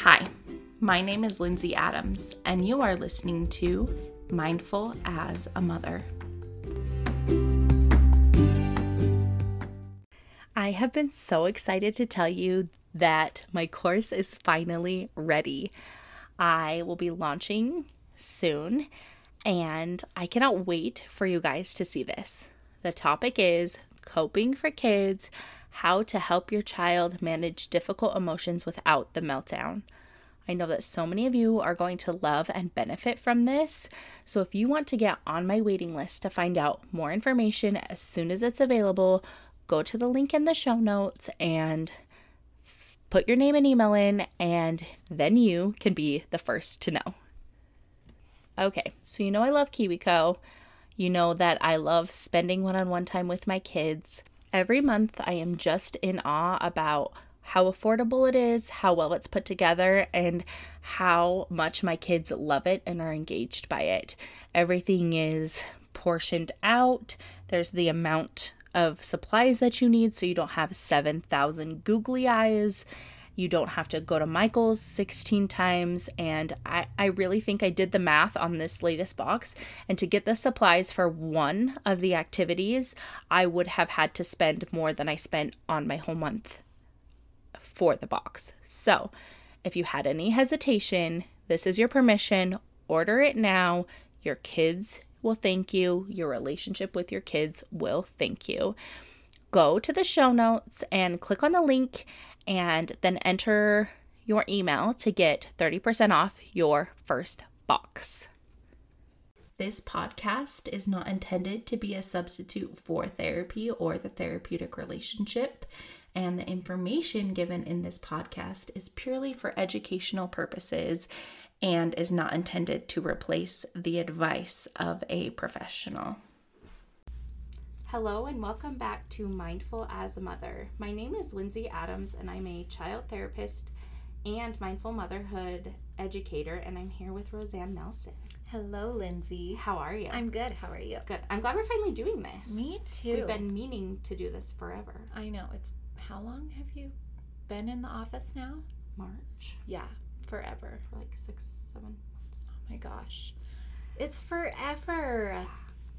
Hi, my name is Lindsay Adams, and you are listening to Mindful as a Mother. I have been so excited to tell you that my course is finally ready. I will be launching soon, and I cannot wait for you guys to see this. The topic is coping for kids how to help your child manage difficult emotions without the meltdown. I know that so many of you are going to love and benefit from this. So, if you want to get on my waiting list to find out more information as soon as it's available, go to the link in the show notes and put your name and email in, and then you can be the first to know. Okay, so you know I love KiwiCo. You know that I love spending one on one time with my kids. Every month, I am just in awe about how affordable it is, how well it's put together, and how much my kids love it and are engaged by it. Everything is portioned out, there's the amount of supplies that you need so you don't have 7,000 googly eyes. You don't have to go to Michael's 16 times. And I, I really think I did the math on this latest box. And to get the supplies for one of the activities, I would have had to spend more than I spent on my whole month for the box. So if you had any hesitation, this is your permission. Order it now. Your kids will thank you. Your relationship with your kids will thank you. Go to the show notes and click on the link and then enter your email to get 30% off your first box. This podcast is not intended to be a substitute for therapy or the therapeutic relationship, and the information given in this podcast is purely for educational purposes and is not intended to replace the advice of a professional. Hello, and welcome back to Mindful as a Mother. My name is Lindsay Adams, and I'm a child therapist and mindful motherhood educator, and I'm here with Roseanne Nelson. Hello, Lindsay. How are you? I'm good. How are you? good. I'm glad we're finally doing this. Me too. We've been meaning to do this forever. I know. It's how long have you been in the office now? March Yeah, forever. for like six, seven months. Oh my gosh. It's forever.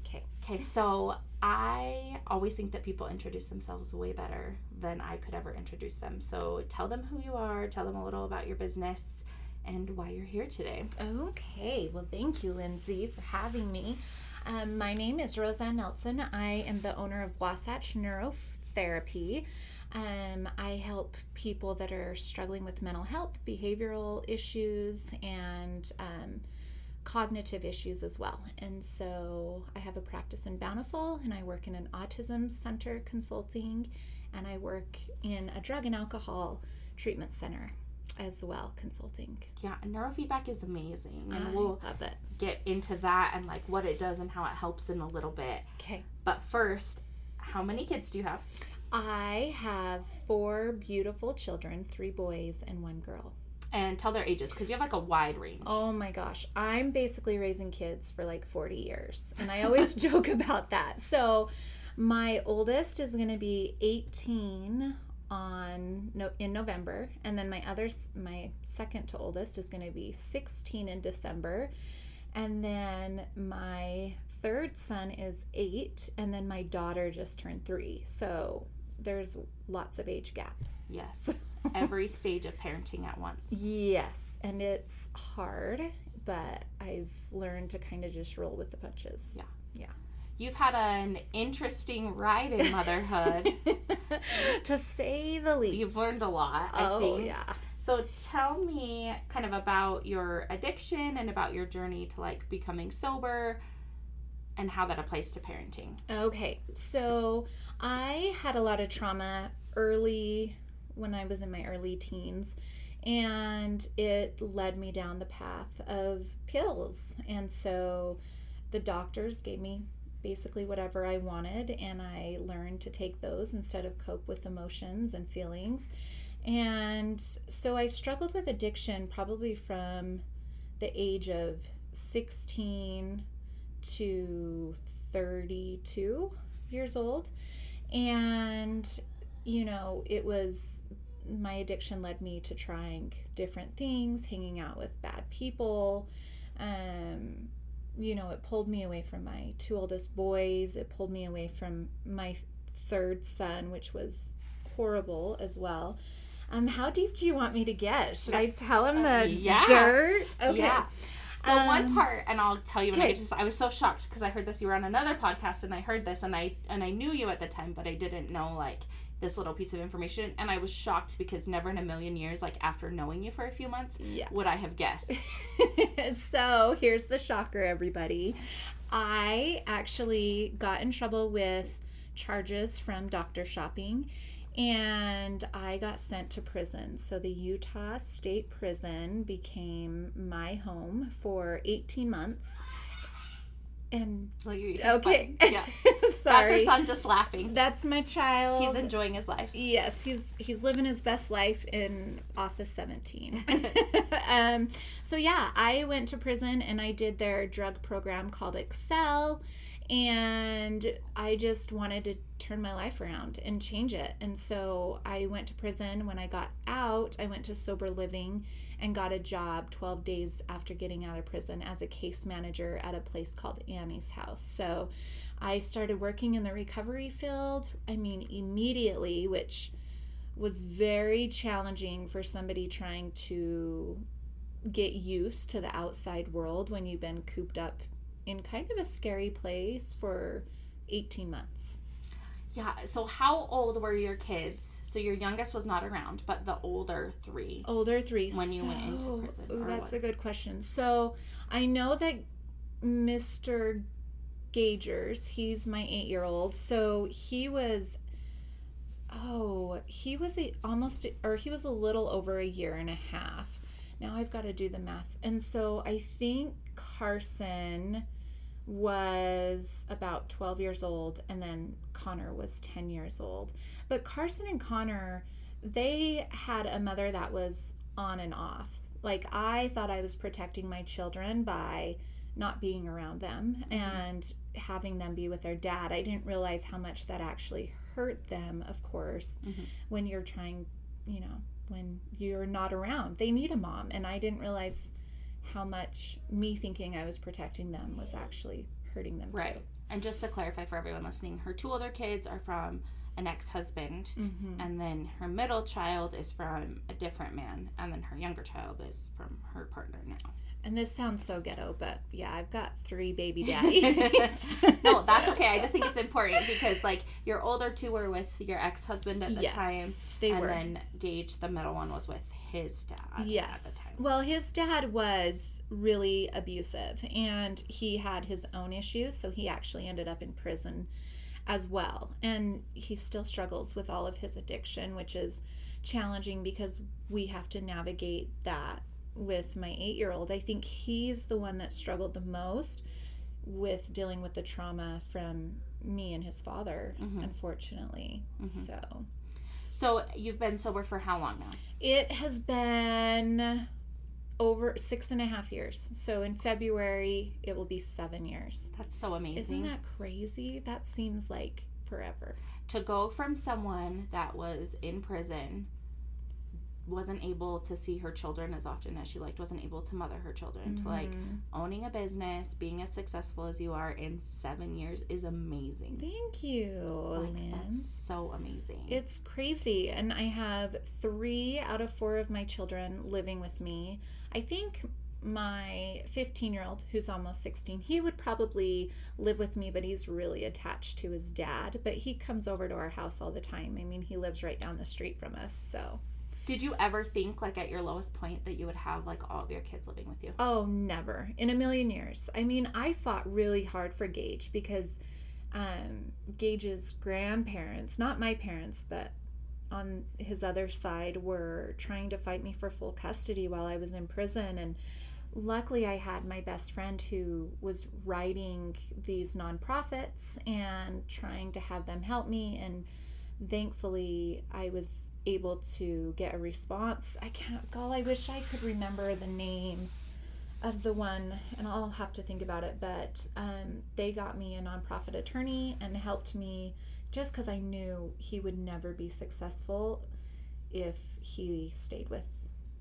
Okay. Okay, so I always think that people introduce themselves way better than I could ever introduce them. So tell them who you are, tell them a little about your business and why you're here today. Okay. Well, thank you, Lindsay, for having me. Um, my name is Roseanne Nelson. I am the owner of Wasatch Neurotherapy. Um, I help people that are struggling with mental health, behavioral issues, and um, cognitive issues as well. And so I have a practice in Bountiful, and I work in an autism center consulting, and I work in a drug and alcohol treatment center as well, consulting. Yeah, and neurofeedback is amazing. And I we'll get into that and like what it does and how it helps in a little bit. Okay. But first, how many kids do you have? I have four beautiful children, three boys and one girl. And tell their ages because you have like a wide range. Oh my gosh, I'm basically raising kids for like 40 years. And I always joke about that. So, my oldest is going to be 18 on no, in November, and then my other my second to oldest is going to be 16 in December. And then my third son is 8, and then my daughter just turned 3. So, there's lots of age gap. Yes. Every stage of parenting at once. Yes, and it's hard, but I've learned to kind of just roll with the punches. Yeah. Yeah. You've had an interesting ride in motherhood. to say the least. You've learned a lot, I Oh, think. yeah. So tell me kind of about your addiction and about your journey to like becoming sober and how that applies to parenting. Okay, so I had a lot of trauma early when I was in my early teens, and it led me down the path of pills. And so the doctors gave me basically whatever I wanted, and I learned to take those instead of cope with emotions and feelings. And so I struggled with addiction probably from the age of 16 to 32 years old. And, you know, it was my addiction led me to trying different things, hanging out with bad people. Um, you know, it pulled me away from my two oldest boys. It pulled me away from my third son, which was horrible as well. Um, how deep do you want me to get? Should I tell him the Uh, yeah. dirt? Okay. Yeah. The one Um, part, and I'll tell you when I get to this, I was so shocked because I heard this. You were on another podcast, and I heard this, and I and I knew you at the time, but I didn't know like this little piece of information, and I was shocked because never in a million years, like after knowing you for a few months, Yeah. would I have guessed. so here's the shocker, everybody. I actually got in trouble with charges from doctor shopping and I got sent to prison. So the Utah State Prison became my home for 18 months. And Like, okay. Yeah. That's Sorry. our son just laughing. That's my child. He's enjoying his life. Yes, he's he's living his best life in Office 17. um, so yeah, I went to prison and I did their drug program called Excel, and I just wanted to turn my life around and change it. And so I went to prison. When I got out, I went to sober living and got a job 12 days after getting out of prison as a case manager at a place called Annie's House. So I started working in the recovery field. I mean, immediately, which was very challenging for somebody trying to get used to the outside world when you've been cooped up in kind of a scary place for 18 months. Yeah. So how old were your kids? So your youngest was not around, but the older three. Older three. When you went into prison, or that's what? a good question. So I know that Mr. Gagers, he's my eight year old. So he was, oh, he was a, almost, or he was a little over a year and a half. Now I've got to do the math. And so I think Carson was about 12 years old and then Connor was 10 years old. But Carson and Connor, they had a mother that was on and off. Like I thought I was protecting my children by not being around them and having them be with their dad. I didn't realize how much that actually hurt them, of course, Mhm. when you're trying, you know, when you're not around. They need a mom. And I didn't realize how much me thinking I was protecting them was actually hurting them Right. And just to clarify for everyone listening, her two older kids are from an ex-husband. Mm-hmm. and then her middle child is from a different man, and then her younger child is from her partner now. And this sounds so ghetto, but yeah, I've got three baby daddies. no, that's okay. I just think it's important because like your older two were with your ex-husband at the yes, time, they and were. then Gage, the middle one, was with his dad at the Yes. time. Well, his dad was really abusive and he had his own issues. So he actually ended up in prison as well. And he still struggles with all of his addiction, which is challenging because we have to navigate that with my eight year old. I think he's the one that struggled the most with dealing with the trauma from me and his father, Mhm. unfortunately. Mhm. So. So you've been sober for how long now? It has been over six and a half years. So in February, it will be seven years. That's so amazing. Isn't that crazy? That seems like forever. to go from someone that was in prison wasn't able to see her children as often as she liked wasn't able to mother her children to like Mhm. owning a business being as successful as you are in seven years is amazing Thank you, like Lynn. that's so amazing It's crazy. And I have three out of four of my children living with me. I think my 15 year old, who's almost 16, he would probably live with me, but he's really attached to his dad. But he comes over to our house all the time. I mean, he lives right down the street from us. So, did you ever think like at your lowest point that you would have like all of your kids living with you oh, never in a million years. I mean, I fought really hard for Gage because um, Gage's grandparents, not my parents, but on his other side, were trying to fight me for full custody while I was in prison. And luckily, I had my best friend who was writing these nonprofits and trying to have them help me. And thankfully, I was able to get a response. I can't, God, I wish I could remember the name of the one, and I'll have to think about it. But um, they got me a nonprofit attorney and helped me just because I knew he would never be successful if he stayed with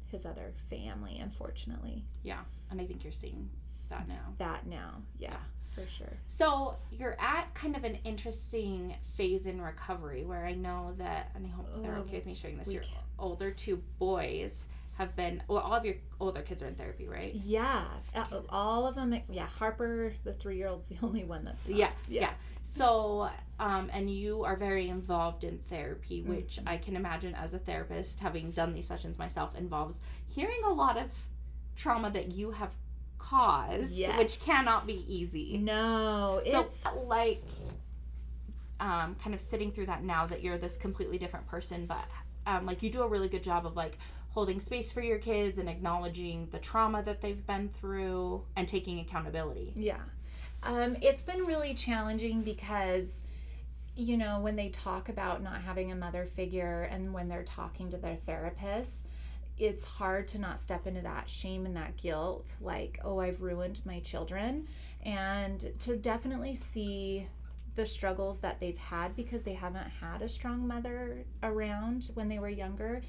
his other family, unfortunately. Yeah. And I think you're seeing that now. That now, yeah, Yeah. For sure. So you're at kind of an interesting phase in recovery where I know that, and I hope they're Oh, okay with me sharing this. Your can- older two boys have been, well, all of your older kids are in therapy, right? Yeah, uh, all of them. Yeah, Harper, the three-year-old's the only one that's not. Yeah, yeah. So, um, and you are very involved in therapy, which Mm-hmm. I can imagine as a therapist, having done these sessions myself, involves hearing a lot of trauma that you have caused, which cannot be easy. No, So, it's like, um, kind of sitting through that now that you're this completely different person, but um, like you do a really good job of like holding space for your kids and acknowledging the trauma that they've been through and taking accountability. Yeah. Um, it's been really challenging because, you know, when they talk about not having a mother figure and when they're talking to their therapist, it's hard to not step into that shame and that guilt like, oh, I've ruined my children. And to definitely see the struggles that they've had because they haven't had a strong mother around when they were younger.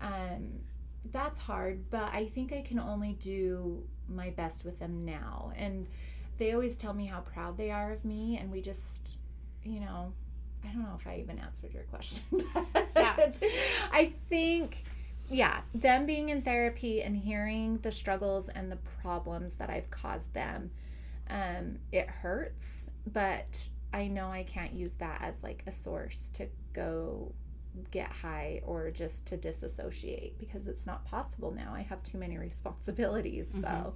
Um, that's hard, but I think I can only do my best with them now. And they always tell me how proud they are of me, and we just, you know, I don't know if I even answered your question. Yeah. I think, yeah, them being in therapy and hearing the struggles and the problems that I've caused them, um, it hurts, but I know I can't use that as like a source to go get high or just to disassociate because it's not possible now. I have too many responsibilities. So, Mhm.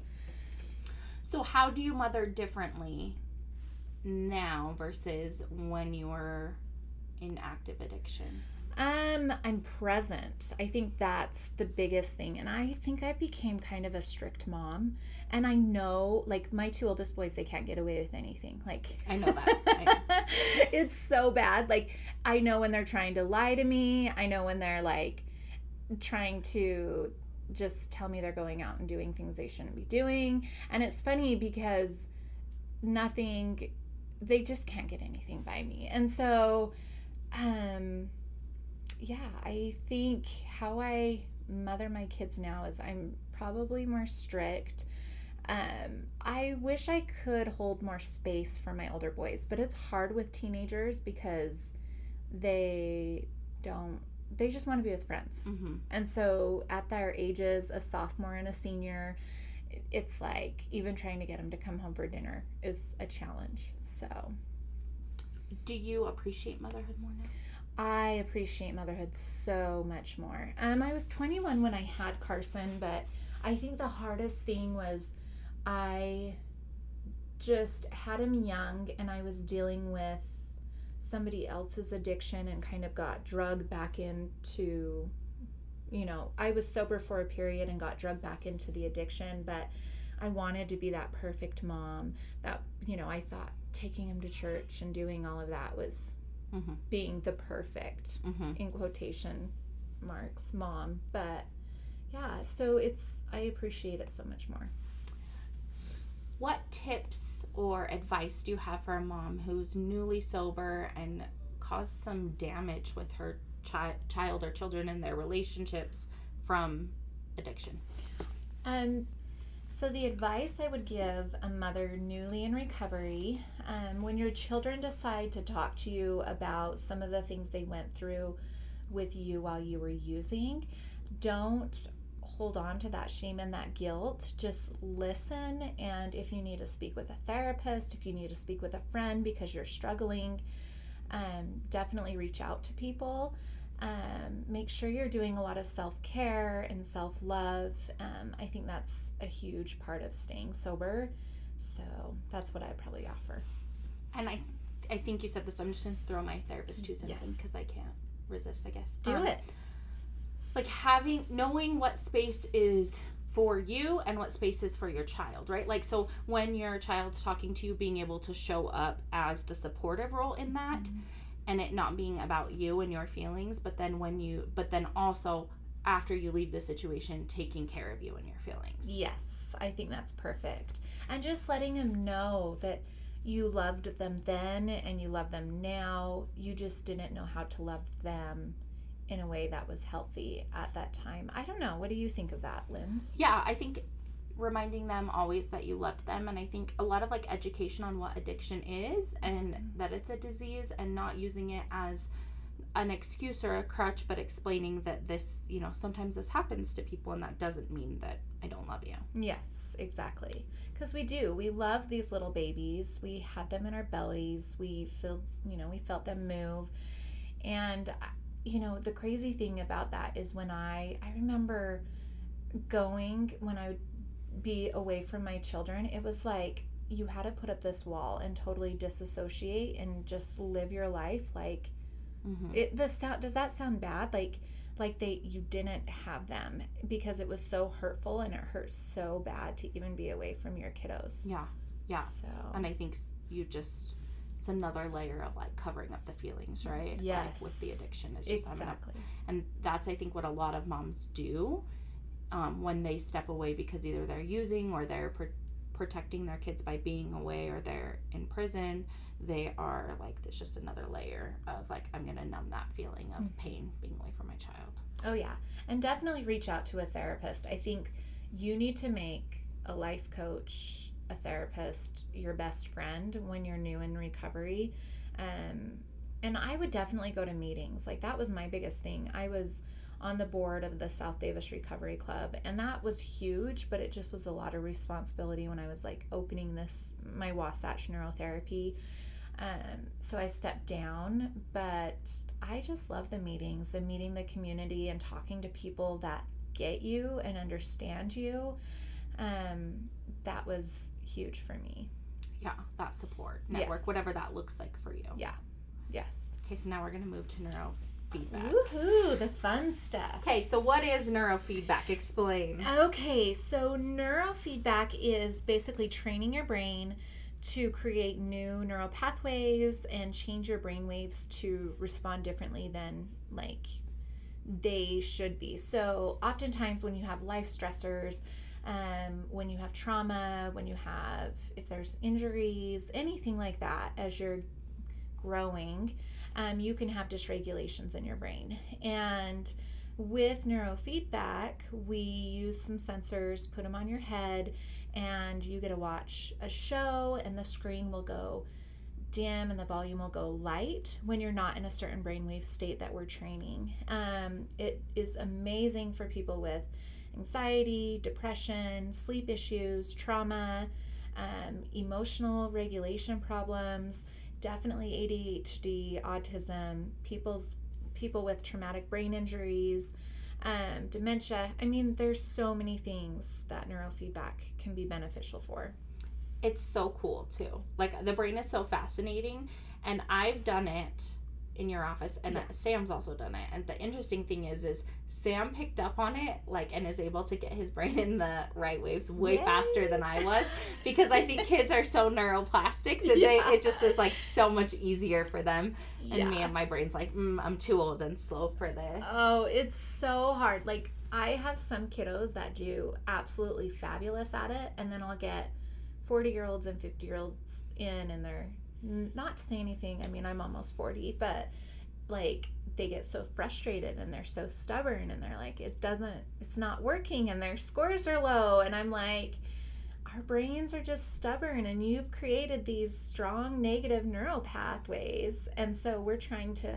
So, how do you mother differently now versus when you were in active addiction? Um, I'm present. I think that's the biggest thing. And I think I became kind of a strict mom. And I know, like, my two oldest boys, they can't get away with anything. Like, I know that. I- it's so bad. Like, I know when they're trying to lie to me. I know when they're like trying to just tell me they're going out and doing things they shouldn't be doing. And it's funny because nothing, they just can't get anything by me. And so, um, yeah, I think how I mother my kids now is I'm probably more strict. Um, I wish I could hold more space for my older boys, but it's hard with teenagers because they don't, they just want to be with friends. Mhm. And so at their ages, a sophomore and a senior, it's like even trying to get them to come home for dinner is a challenge. So Do you appreciate motherhood more now? I appreciate motherhood so much more. Um, I was 21 when I had Carson, but I think the hardest thing was I just had him young and I was dealing with somebody else's addiction and kind of got drugged back into, you know, I was sober for a period and got drugged back into the addiction, but I wanted to be that perfect mom that, you know, I thought taking him to church and doing all of that was Mm-hmm. being the perfect Mm-hmm. in quotation marks mom but yeah so it's i appreciate it so much more What tips or advice do you have for a mom who's newly sober and caused some damage with her chi- child or children and their relationships from addiction? um so the advice i would give a mother newly in recovery um, when your children decide to talk to you about some of the things they went through with you while you were using don't hold on to that shame and that guilt. Just listen. And if you need to speak with a therapist, if you need to speak with a friend because you're struggling, um, definitely reach out to people. Um, make sure you're doing a lot of self care and self love. Um, I think that's a huge part of staying sober. So that's what I'd probably offer. And I, I think you said this. I'm just gonna throw my therapist two cents in because I can't resist. I guess Do Um, it. Like having knowing what space is for you and what space is for your child, right? Like so when your child's talking to you, being able to show up as the supportive role in that, and it not being about you and your feelings, but then when you, but then also after you leave the situation, taking care of you and your feelings. Yes, I think that's perfect. And just letting them know that you loved them then and you love them now. You just didn't know how to love them in a way that was healthy at that time. I don't know. What do you think of that, Linz? Yeah, I think reminding them always that you loved them and i think a lot of like education on what addiction is and mm-hmm. that it's a disease and not using it as an excuse or a crutch but explaining that this you know sometimes this happens to people and that doesn't mean that i don't love you. Yes exactly. Because we do. We love these little babies. We had them in our bellies. We feel you know we felt them move. And you know the crazy thing about that is when i i remember going when i would be away from my children, it was like you had to put up this wall and totally disassociate and just live your life like mm-hmm. it the sound does that sound bad? Like like they you didn't have them because it was so hurtful and it hurts so bad to even be away from your kiddos. Yeah yeah. So. And i think you just it's another layer of like covering up the feelings right? Yes like with the addiction is just exactly. And that's i think what a lot of moms do um, when they step away because either they're using or they're pr- protecting their kids by being away or they're in prison they are like there's just another layer of like i'm gonna numb that feeling of mm-hmm. pain being away from my child. Oh yeah. And definitely reach out to a therapist. I think you need to make a life coach a therapist your best friend when you're new in recovery. Um, and i would definitely go to meetings. Like that was my biggest thing. I was on the board of the South Davis Recovery Club. And that was huge, but it just was a lot of responsibility when I was like opening this, my Wasatch neurotherapy. Um, so I stepped down, but I just love the meetings and meeting the community and talking to people that get you and understand you. Um, that was huge for me. Yeah, that support network, yes. whatever that looks like for you. Yeah. Yes. Okay, so now we're going to move to neuro neurofeedback. Woohoo, the fun stuff. Okay, so what is neurofeedback? Explain. Okay, so neurofeedback is basically training your brain to create new neural pathways and change your brain waves to respond differently than like they should be. So, oftentimes, when you have life stressors, um, when you have trauma, when you have, if there's injuries, anything like that, as you're growing, um, you can have dysregulations in your brain. And with neurofeedback, we use some sensors, put them on your head, and you get to watch a show, and the screen will go dim and the volume will go light when you're not in a certain brainwave state that we're training. Um, it is amazing for people with anxiety, depression, sleep issues, trauma, um, emotional regulation problems definitely ADHD, autism, people's people with traumatic brain injuries, um, dementia. I mean, there's so many things that neurofeedback can be beneficial for. It's so cool too. Like the brain is so fascinating, and I've done it in your office and yeah. Sam's also done it. And the interesting thing is is Sam picked up on it like and is able to get his brain in the right waves way Yay. faster than I was because I think kids are so neuroplastic that yeah. they it just is like so much easier for them. And yeah. me and my brain's like, mm, I'm too old and slow for this. Oh, it's so hard. Like I have some kiddos that do absolutely fabulous at it and then I'll get 40 year olds and 50 year olds in and they're not to say anything. I mean, I'm almost 40, but like they get so frustrated and they're so stubborn and they're like, it doesn't, it's not working and their scores are low. And I'm like, our brains are just stubborn and you've created these strong negative neural pathways. And so we're trying to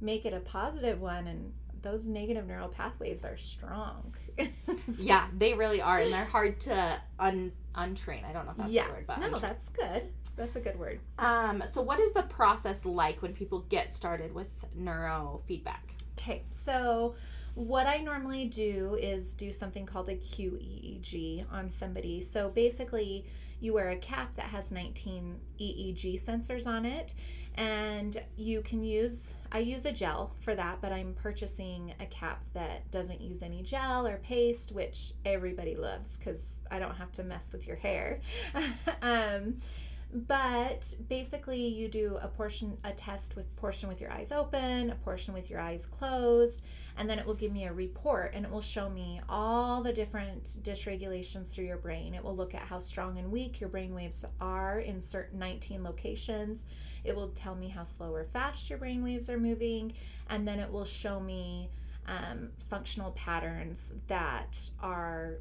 make it a positive one. And those negative neural pathways are strong. so, yeah, they really are. And they're hard to un untrain. I don't know if that's yeah. the word, but no, untrain. that's good. That's a good word. Um, so what is the process like when people get started with neurofeedback? Okay, so what I normally do is do something called a QEEG on somebody. So basically, you wear a cap that has 19 EEG sensors on it, and you can use I use a gel for that, but I'm purchasing a cap that doesn't use any gel or paste, which everybody loves because I don't have to mess with your hair. um, but basically you do a portion a test with portion with your eyes open a portion with your eyes closed and then it will give me a report and it will show me all the different dysregulations through your brain. It will look at how strong and weak your brain waves are in certain 19 locations. It will tell me how slow or fast your brain waves are moving and then it will show me um, functional patterns that are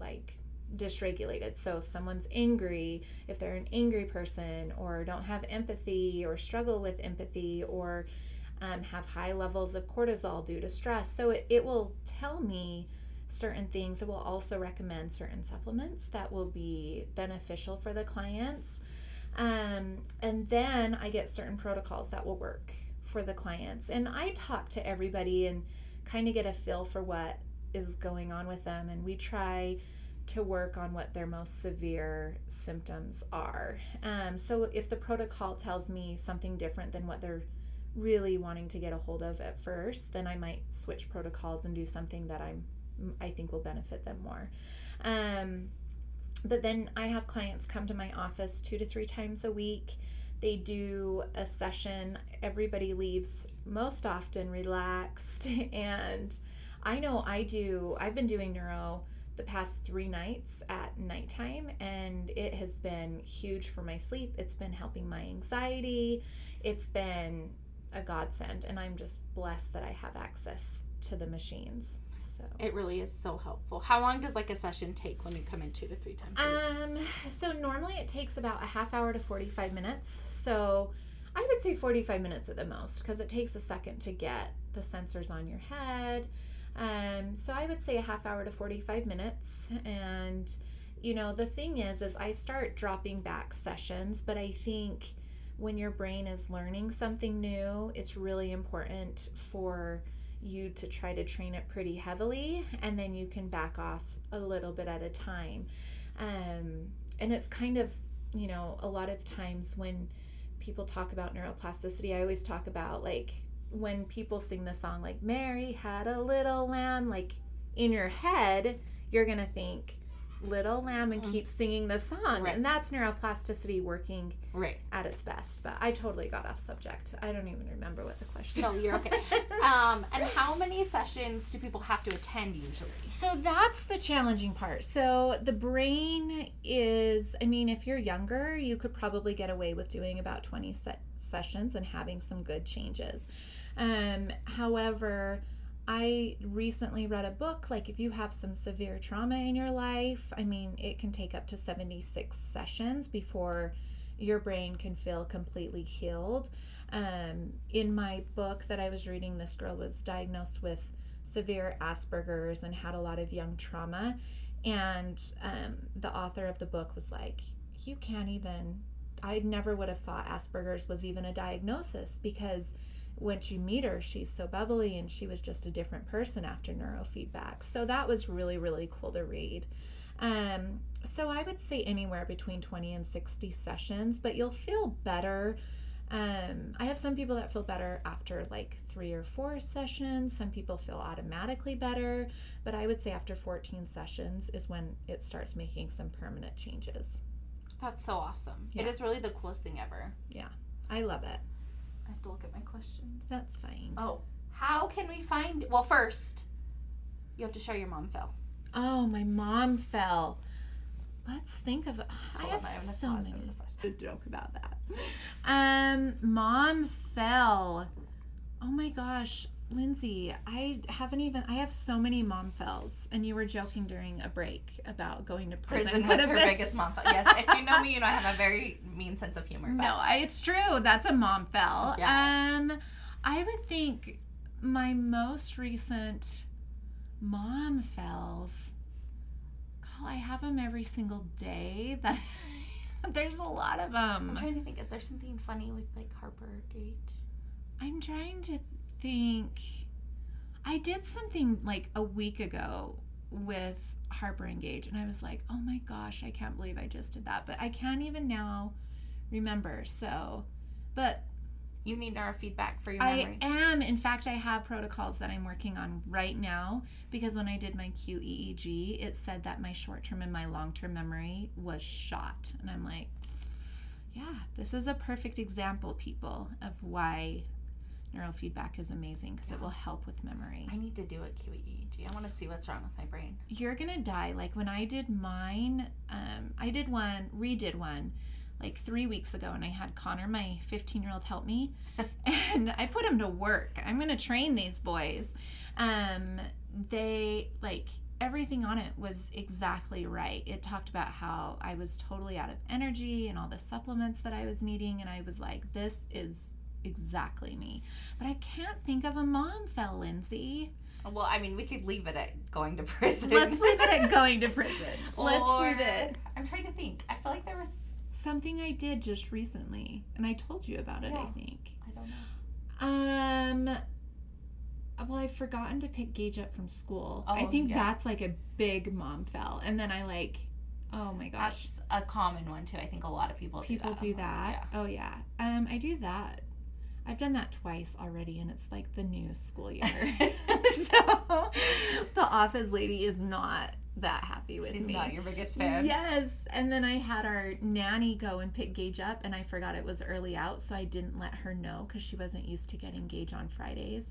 like dysregulated. So if someone's angry, if they're an angry person, or don't have empathy, or struggle with empathy, or um, have high levels of cortisol due to stress, so it, it will tell me certain things. It will also recommend certain supplements that will be beneficial for the clients. Um, and then I get certain protocols that will work for the clients. And I talk to everybody and kind of get a feel for what is going on with them. And we try to work on what their most severe symptoms are. Um, so if the protocol tells me something different than what they're really wanting to get a hold of at first, then I might switch protocols and do something that I'm I think will benefit them more. Um, but then I have clients come to my office two to three times a week. They do a session. Everybody leaves most often relaxed. And I know I do, I've been doing neuro the past three nights at nighttime, and it has been huge for my sleep. It's been helping my anxiety. It's been a godsend, and I'm just blessed that I have access to the machines. So it really is so helpful. How long does like a session take when you come in two to three times? Um, so normally it takes about a half hour to 45 minutes. So I would say 45 minutes at the most because it takes a second to get the sensors on your head um, so I would say a half hour to 45 minutes. And, you know, the thing is, is I start dropping back sessions, but I think when your brain is learning something new, it's really important for you to try to train it pretty heavily and then you can back off a little bit at a time. Um, and it's kind of, you know, a lot of times when people talk about neuroplasticity, I always talk about like when people sing the song like Mary had a little lamb, like in your head, you're going to think little lamb and mm. keep singing the song. Right. And that's neuroplasticity working right at its best. But I totally got off subject. I don't even remember what the question. No, you're okay. um, and how many sessions do people have to attend usually? So that's the challenging part. So the brain is, I mean, if you're younger, you could probably get away with doing about 20 se- sessions and having some good changes. Um, however, I recently read a book like if you have some severe trauma in your life, I mean, it can take up to 76 sessions before your brain can feel completely healed. Um, in my book that I was reading, this girl was diagnosed with severe Asperger's and had a lot of young trauma. And um, the author of the book was like, You can't even, I never would have thought Asperger's was even a diagnosis because once you meet her, she's so bubbly and she was just a different person after neurofeedback. So that was really, really cool to read. Um, so I would say anywhere between 20 and 60 sessions, but you'll feel better. Um, I have some people that feel better after like three or four sessions. Some people feel automatically better, but I would say after 14 sessions is when it starts making some permanent changes. That's so awesome. Yeah. It is really the coolest thing ever. Yeah, I love it. I have to look at my questions. That's fine. Oh, how can we find? Well, first, you have to show your mom fell. Oh, my mom fell. Let's think of. I have I so many to joke about that. Um, mom fell. Oh my gosh, Lindsay, I haven't even. I have so many mom fells, and you were joking during a break about going to prison. Prison was her biggest mom fell. Yes, if you know me, you know I have a very mean sense of humor. But. No, I, it's true. That's a mom fell. Yeah. Um, I would think my most recent mom fells. God, I have them every single day. That there's a lot of them. I'm trying to think. Is there something funny with like Harper Gage? I'm trying to think I did something like a week ago with Harper and Gage, and I was like, oh my gosh, I can't believe I just did that. But I can't even now remember. So, but you need neurofeedback for your memory. I am. In fact, I have protocols that I'm working on right now because when I did my QEEG, it said that my short term and my long term memory was shot. And I'm like, yeah, this is a perfect example, people, of why neurofeedback is amazing because it will help with memory. I need to do a QEEG. I want to see what's wrong with my brain. You're gonna die. Like when I did mine, um, I did one, redid one like three weeks ago, and I had Connor, my 15 year old, help me, and I put him to work. I'm gonna train these boys. Um, they like everything on it was exactly right. It talked about how I was totally out of energy and all the supplements that I was needing, and I was like, this is exactly me. But I can't think of a mom fell, Lindsay. Well, I mean, we could leave it at going to prison. Let's leave it at going to prison. Let's Or- leave it. I'm trying to think. I feel like there was. Something I did just recently, and I told you about it, I think. I don't know. Um well, I've forgotten to pick Gage up from school. Oh, I think yeah. that's like a big mom fell. And then I like oh my gosh. That's a common one too. I think a lot of people People do do that. that. Oh yeah. Um I do that. I've done that twice already and it's like the new school year. so the office lady is not that happy with She's me. not your biggest fan. Yes. And then I had our nanny go and pick Gage up, and I forgot it was early out, so I didn't let her know because she wasn't used to getting Gage on Fridays.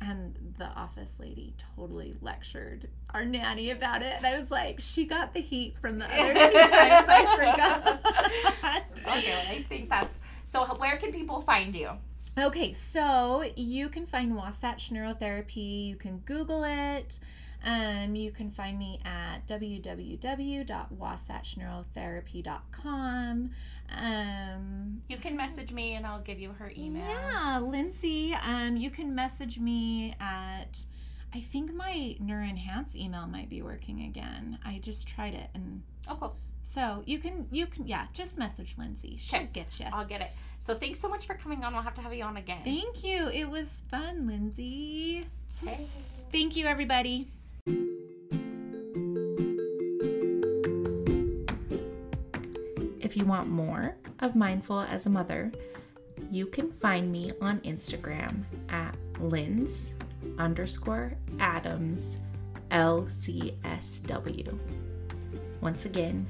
And the office lady totally lectured our nanny about it. And I was like, she got the heat from the other two times I forgot. Okay, I think that's. So, where can people find you? Okay, so you can find Wasatch Neurotherapy. You can Google it. Um, you can find me at www.wasatchneurotherapy.com. Um, You can message me and I'll give you her email. yeah, Lindsay, um, you can message me at. I think my NeuroEnhance email might be working again. I just tried it, and Oh, cool. So you can you can yeah, just message Lindsay. She'll Okay. get you. I'll get it. So, thanks so much for coming on. We'll have to have you on again. Thank you. It was fun, Lindsay. Okay. Thank you, everybody. If you want more of Mindful as a Mother, you can find me on Instagram at Linz underscore Adams LCSW. Once again,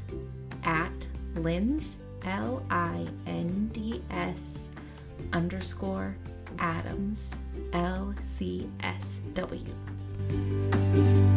at Linds, L I N D S underscore Adams, L C S W.